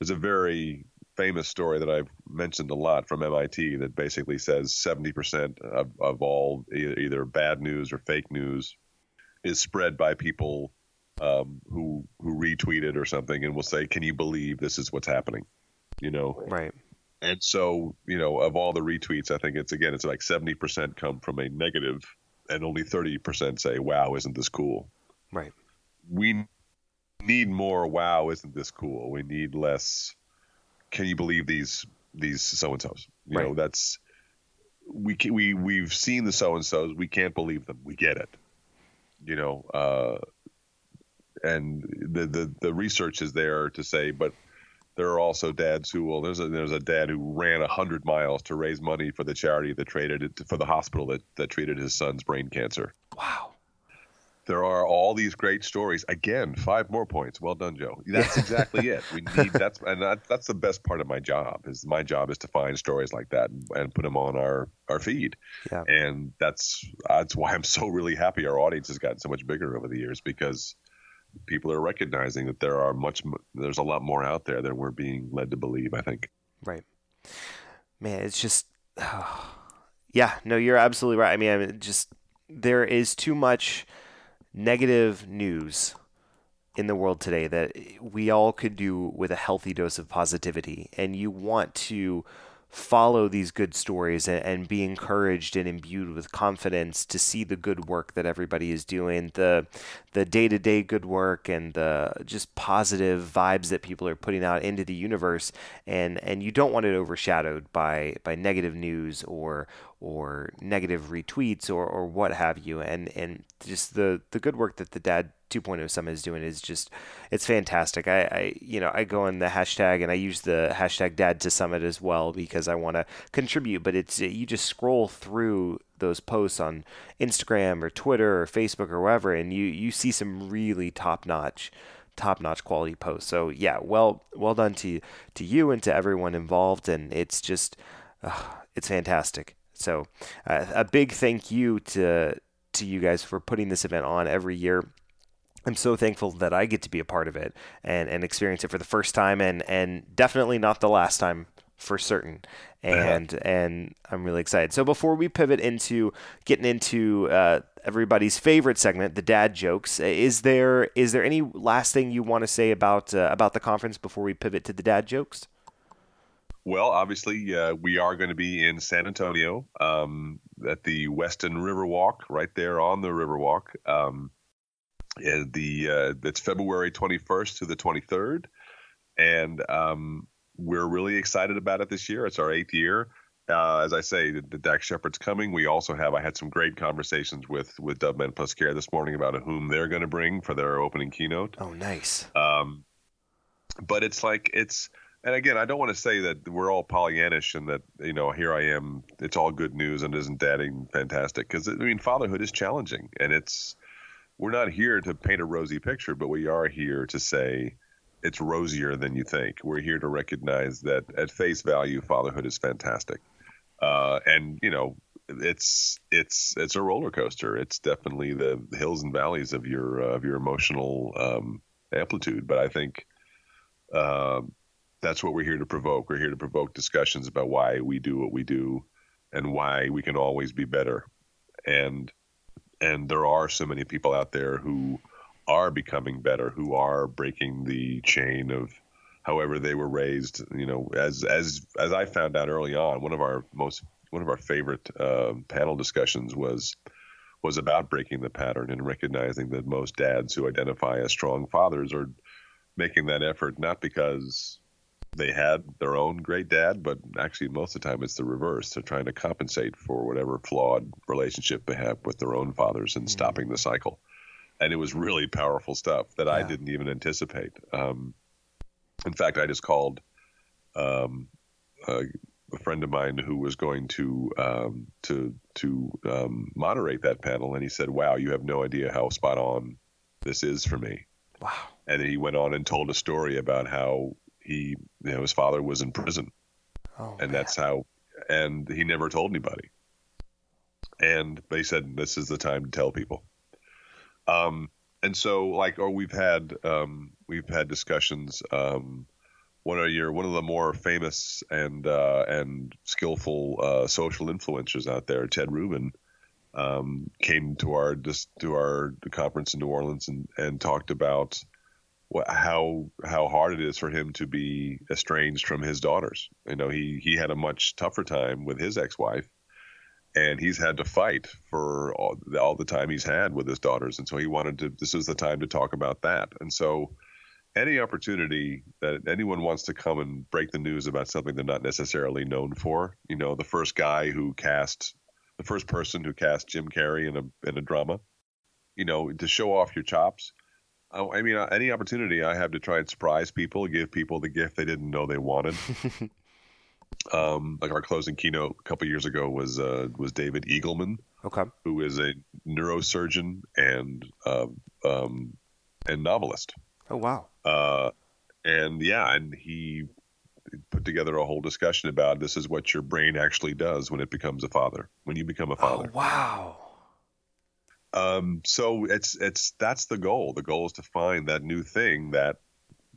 B: there's a very famous story that I've mentioned a lot from MIT that basically says 70% of, of all either bad news or fake news is spread by people um, who who retweet it or something and will say, "Can you believe this is what's happening?" You know,
A: right?
B: And so, you know, of all the retweets, I think it's again, it's like seventy percent come from a negative, and only thirty percent say, "Wow, isn't this cool?"
A: Right.
B: We need more. Wow, isn't this cool? We need less. Can you believe these these so and so's? You right. know, that's we we we've seen the so and so's. We can't believe them. We get it you know, uh, and the, the the research is there to say, but there are also dads who will. There's a there's a dad who ran hundred miles to raise money for the charity that traded it for the hospital that that treated his son's brain cancer.
A: Wow
B: there are all these great stories. Again, five more points. Well done, Joe. That's exactly [LAUGHS] it. We need that's and that, that's the best part of my job. Is my job is to find stories like that and, and put them on our our feed.
A: Yeah.
B: And that's that's why I'm so really happy our audience has gotten so much bigger over the years because people are recognizing that there are much there's a lot more out there than we're being led to believe. I think.
A: Right. Man, it's just. Oh, [SIGHS] yeah. No, you're absolutely right. I mean, I mean, just there is too much negative news in the world today that we all could do with a healthy dose of positivity. And you want to follow these good stories and, and, be encouraged and imbued with confidence to see the good work that everybody is doing, the the day to day good work and the just positive vibes that people are putting out into the universe. And and you don't want it overshadowed by by negative news or or negative retweets or, or what have you. And and just the the good work that the dad 2.0 Summit is doing is just it's fantastic. I, I you know I go in the hashtag and I use the hashtag Dad to Summit as well because I want to contribute. But it's you just scroll through those posts on Instagram or Twitter or Facebook or wherever, and you you see some really top notch top notch quality posts. So yeah, well well done to to you and to everyone involved, and it's just uh, it's fantastic. So uh, a big thank you to to you guys for putting this event on every year. I'm so thankful that I get to be a part of it and, and experience it for the first time and, and definitely not the last time for certain. And and I'm really excited. So before we pivot into getting into uh, everybody's favorite segment, the dad jokes, is there is there any last thing you want to say about uh, about the conference before we pivot to the dad jokes?
B: Well, obviously, uh, we are going to be in San Antonio um, at the Westin Riverwalk, right there on the Riverwalk. Um, and the uh, it's February 21st to the 23rd, and um, we're really excited about it this year. It's our eighth year. Uh, as I say, the, the Dax Shepard's coming. We also have. I had some great conversations with with Dove Men Plus Care this morning about whom they're going to bring for their opening keynote.
A: Oh, nice.
B: Um, but it's like it's and again, I don't want to say that we're all Pollyannish and that you know here I am. It's all good news and isn't dadding fantastic? Because I mean, fatherhood is challenging, and it's we're not here to paint a rosy picture, but we are here to say it's rosier than you think. We're here to recognize that at face value, fatherhood is fantastic, uh, and you know it's it's it's a roller coaster. It's definitely the hills and valleys of your uh, of your emotional um, amplitude. But I think. Uh, that's what we're here to provoke. We're here to provoke discussions about why we do what we do and why we can always be better. And and there are so many people out there who are becoming better, who are breaking the chain of however they were raised. You know, as as as I found out early on, one of our most one of our favorite uh, panel discussions was was about breaking the pattern and recognizing that most dads who identify as strong fathers are making that effort not because they had their own great dad, but actually most of the time it's the reverse. They're trying to compensate for whatever flawed relationship they have with their own fathers and mm-hmm. stopping the cycle. And it was really powerful stuff that yeah. I didn't even anticipate. Um, in fact, I just called um, a, a, friend of mine who was going to um, to to um, moderate that panel, and he said, "Wow, you have no idea how spot on this is for me."
A: Wow.
B: And then he went on and told a story about how he you know his father was in prison. Oh, and man. that's how and he never told anybody. And they said this is the time to tell people. Um and so like or we've had um we've had discussions um one of your one of the more famous and uh, and skillful uh, social influencers out there, Ted Rubin, um, came to our just to our conference in New Orleans and, and talked about how how hard it is for him to be estranged from his daughters. You know, he he had a much tougher time with his ex-wife, and he's had to fight for all, all the time he's had with his daughters. And so he wanted to. This is the time to talk about that. And so, any opportunity that anyone wants to come and break the news about something they're not necessarily known for, you know, the first guy who cast, the first person who cast Jim Carrey in a in a drama, you know, to show off your chops I mean, uh, any opportunity I have to try and surprise people, give people the gift they didn't know they wanted. [LAUGHS] um, like our closing keynote a couple years ago was uh, was David Eagleman,
A: okay,
B: who is a neurosurgeon and uh, um, and novelist.
A: Oh wow!
B: Uh, and yeah, and he put together a whole discussion about this is what your brain actually does when it becomes a father. When you become a father.
A: Oh wow!
B: Um, so it's it's that's the goal. The goal is to find that new thing that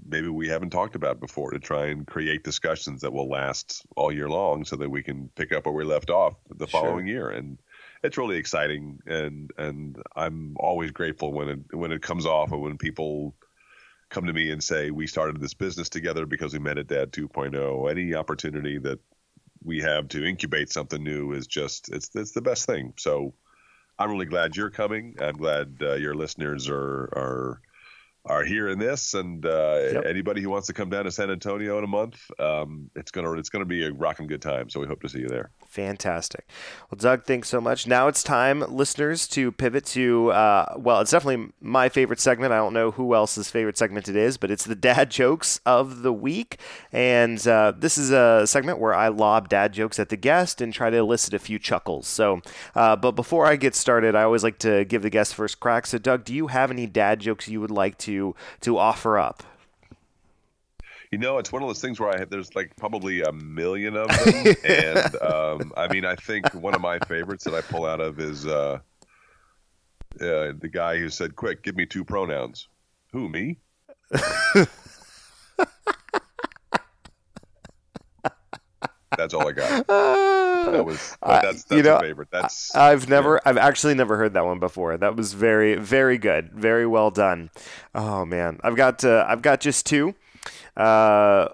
B: maybe we haven't talked about before to try and create discussions that will last all year long so that we can pick up where we left off the following sure. year and it's really exciting and and I'm always grateful when it when it comes off and when people come to me and say we started this business together because we met at dad 2.0 any opportunity that we have to incubate something new is just it's it's the best thing so I'm really glad you're coming. I'm glad uh, your listeners are are are hearing this, and uh, yep. anybody who wants to come down to San Antonio in a month, um, it's gonna it's gonna be a rocking good time. So we hope to see you there.
A: Fantastic. Well, Doug, thanks so much. Now it's time, listeners, to pivot to, uh, well, it's definitely my favorite segment. I don't know who else's favorite segment it is, but it's the dad [LAUGHS] jokes of the week. And uh, this is a segment where I lob dad jokes at the guest and try to elicit a few chuckles. So, uh, but before I get started, I always like to give the guest first crack. So, Doug, do you have any dad jokes you would like to to offer up?
B: You know, it's one of those things where I have, there's like probably a million of them, [LAUGHS] and um, I mean, I think one of my favorites that I pull out of is uh, uh, the guy who said, "Quick, give me two pronouns." Who me? [LAUGHS] that's all I got. [LAUGHS] That was that's, that's you know, favorite. That's
A: I've never yeah. I've actually never heard that one before. That was very very good, very well done. Oh man, I've got uh, I've got just two. Uh,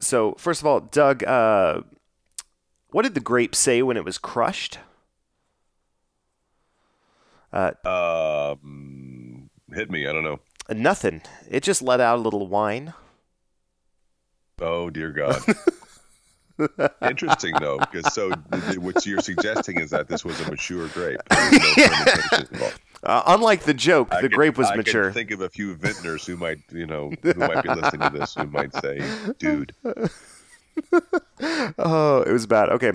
A: so first of all, Doug, uh, what did the grape say when it was crushed?
B: Uh, um, hit me. I don't know.
A: Nothing. It just let out a little wine.
B: Oh dear God. [LAUGHS] Interesting though, because so what you're suggesting is that this was a mature grape.
A: No uh, unlike the joke, I the could, grape was
B: I
A: mature.
B: think of a few vintners who might, you know, who might be listening to this, who might say, "Dude, [LAUGHS]
A: oh, it was bad. Okay.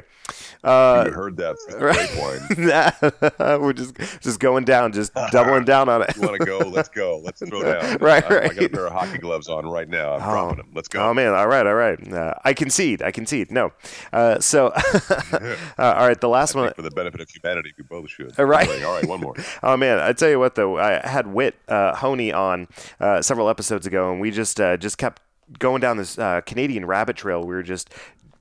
B: Uh, you heard that [LAUGHS] right? [LAUGHS]
A: We're just just going down, just doubling down on it.
B: you want to go? Let's go. Let's throw down.
A: right,
B: I,
A: right.
B: I got a pair of hockey gloves on right now. I'm oh. dropping them. Let's go.
A: Oh man! All right, all right. Uh, I concede. I concede. No. Uh, so, uh, all right. The last
B: I
A: one.
B: For the benefit of humanity, we both should.
A: All right.
B: All right. One more.
A: oh man! I tell you what, though, I had Whit uh, Honea on uh, several episodes ago, and we just uh, just kept going down this uh, Canadian rabbit trail. We were just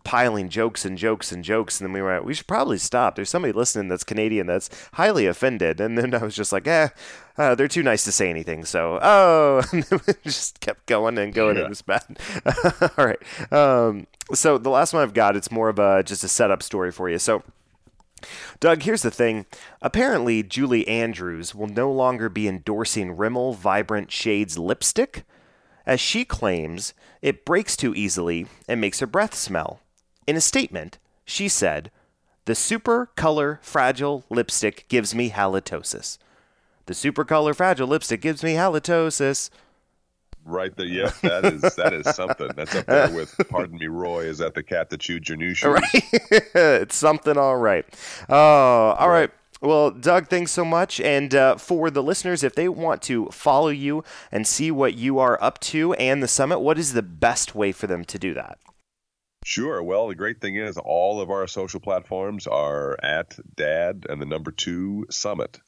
A: piling jokes and jokes and jokes, and then we were like, we should probably stop. There's somebody listening that's Canadian that's highly offended, and then I was just like, eh, uh, they're too nice to say anything. So, oh, [LAUGHS] and then we just kept going and going. Yeah. It was bad. [LAUGHS] All right. Um, so the last one I've got, it's more of a just a setup story for you. So. Doug, here's the thing. Apparently, Julie Andrews will no longer be endorsing Rimmel Vibrant Shades lipstick as she claims it breaks too easily and makes her breath smell. In a statement, she said, The super color fragile lipstick gives me halitosis. The super color fragile lipstick gives me halitosis.
B: Right there, yeah, that is that is something. That's up there with "Pardon me, Roy." Is that the cat that chewed your new shoes? [LAUGHS]
A: Right, [LAUGHS] it's something. All right. Oh, all right. right. Well, Doug, thanks so much. And uh, for the listeners, if they want to follow you and see what you are up to and the summit, what is the best way for them to do that?
B: Sure. Well, the great thing is all of our social platforms are at Dad and the number two Summit.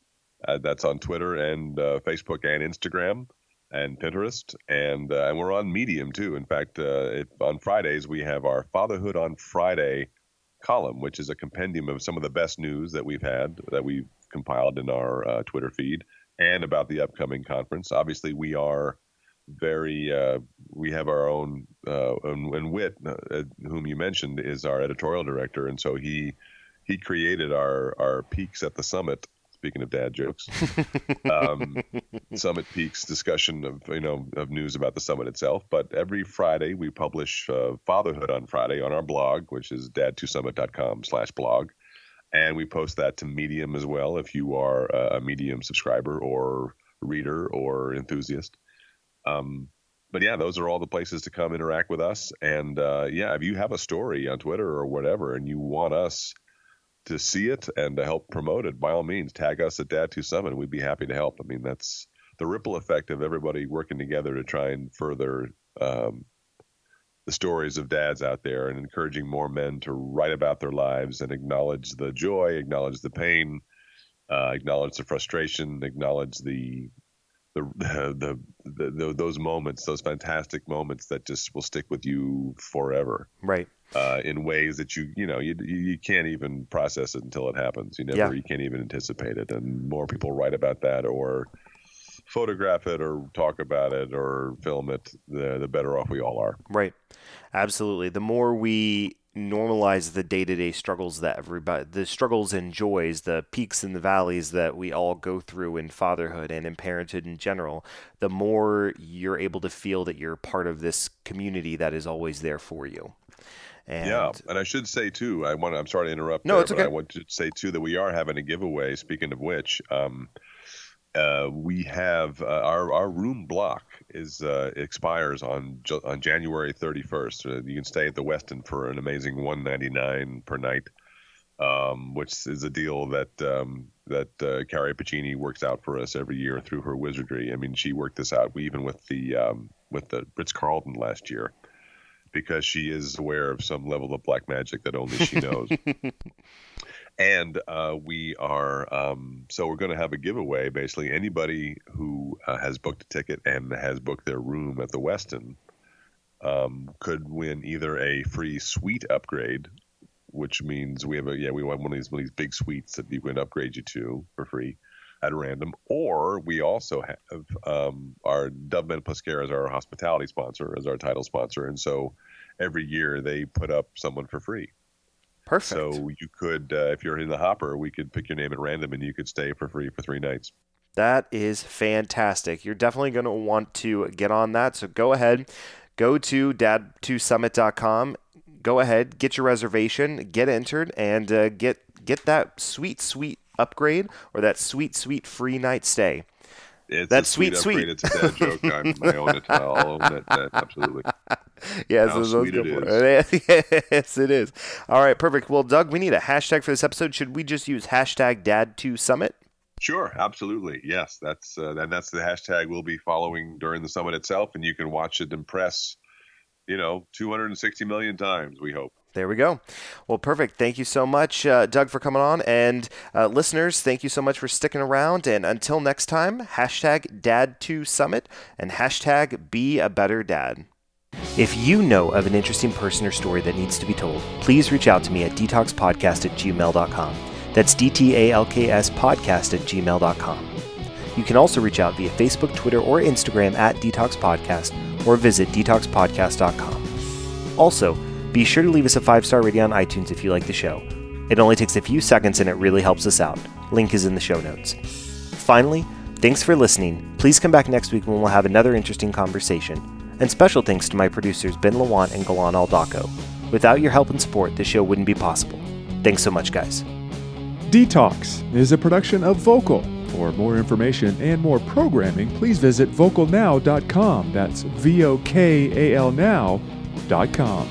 B: Uh, that's on Twitter and uh, Facebook and Instagram and Pinterest, and uh, and we're on Medium too. In fact, uh, on Fridays we have our Fatherhood on Friday column, which is a compendium of some of the best news that we've had that we've compiled in our uh, Twitter feed and about the upcoming conference. Obviously, we are very uh, we have our own uh, and, and Whit, uh, whom you mentioned, is our editorial director, and so he he created our our peaks at the summit. Speaking of dad jokes, [LAUGHS] um, Summit Peaks discussion of you know of news about the summit itself. But every Friday we publish uh, Fatherhood on Friday on our blog, which is dad2summit.com slash blog, and we post that to Medium as well. If you are a Medium subscriber or reader or enthusiast, um, but yeah, those are all the places to come interact with us. And uh, yeah, if you have a story on Twitter or whatever, and you want us to see it and to help promote it, by all means, tag us at Dad2 Summit. We'd be happy to help. I mean, that's the ripple effect of everybody working together to try and further um, the stories of dads out there and encouraging more men to write about their lives and acknowledge the joy, acknowledge the pain, uh, acknowledge the frustration, acknowledge the the, the, the, the, those moments, those fantastic moments that just will stick with you forever.
A: Right.
B: Uh, in ways that you you know you you can't even process it until it happens. You never yeah. you can't even anticipate it. And more people write about that or photograph it or talk about it or film it, the the better off we all are.
A: Right. Absolutely. The more we normalize the day-to-day struggles that everybody the struggles and joys the peaks and the valleys that we all go through in fatherhood and in parenthood in general the more you're able to feel that you're part of this community that is always there for you and
B: yeah and i should say too i want i'm sorry to interrupt
A: no
B: there,
A: it's okay.
B: i want to say too that we are having a giveaway speaking of which um, uh, we have uh, our our room block is uh, expires on on January 31st. Uh, you can stay at the Westin for an amazing 199 per night, um, which is a deal that um, that uh, Carrie Pacini works out for us every year through her wizardry. I mean, she worked this out we, even with the um, with the Ritz Carlton last year because she is aware of some level of black magic that only she knows. [LAUGHS] and uh, we are um, so we're going to have a giveaway. Basically, anybody who uh, has booked a ticket and has booked their room at the Westin um, could win either a free suite upgrade, which means we have a yeah we want one of these one of these big suites that we can upgrade you to for free at random, or we also have um, our Dove Men Plus Care as our hospitality sponsor, as our title sponsor, and so every year they put up someone for free.
A: Perfect.
B: So you could, uh, if you're in the hopper, we could pick your name at random and you could stay for free for three nights.
A: That is fantastic. You're definitely going to want to get on that. So go ahead, go to dad2summit.com. Go ahead, get your reservation, get entered, and uh, get get that sweet, sweet upgrade or that sweet, sweet free night stay.
B: It's
A: That's
B: a sweet,
A: sweet.
B: It's a dad joke. [LAUGHS] I'm, my own it. I'll own it. That, absolutely.
A: Yes,
B: How sweet it [LAUGHS]
A: yes, it is. All right, perfect. Well, Doug, we need a hashtag for this episode. Should we just use hashtag Dad2Summit?
B: Sure, absolutely. Yes, that's uh, and that's the hashtag we'll be following during the summit itself, and you can watch it and press, you know, 260 million times. We hope.
A: There we go. Well, perfect. Thank you so much, uh, Doug, for coming on. And uh, listeners, thank you so much for sticking around. And until next time, hashtag Dad2Summit and hashtag Be a Better Dad. If you know of an interesting person or story that needs to be told, please reach out to me at dtalkspodcast at gmail.com. That's D T A L K S podcast at gmail.com. You can also reach out via Facebook, Twitter, or Instagram at DTALKS Podcast or visit dtalkspodcast.com. Also, be sure to leave us a five star rating on iTunes if you like the show. It only takes a few seconds and it really helps us out. Link is in the show notes. Finally, thanks for listening. Please come back next week when we'll have another interesting conversation. And special thanks to my producers Ben Lawant and Galan Aldaco. Without your help and support, this show wouldn't be possible. Thanks so much, guys.
C: DTALKS is a production of Vokal. For more information and more programming, please visit vokalnow.com. That's V O K A L now.com.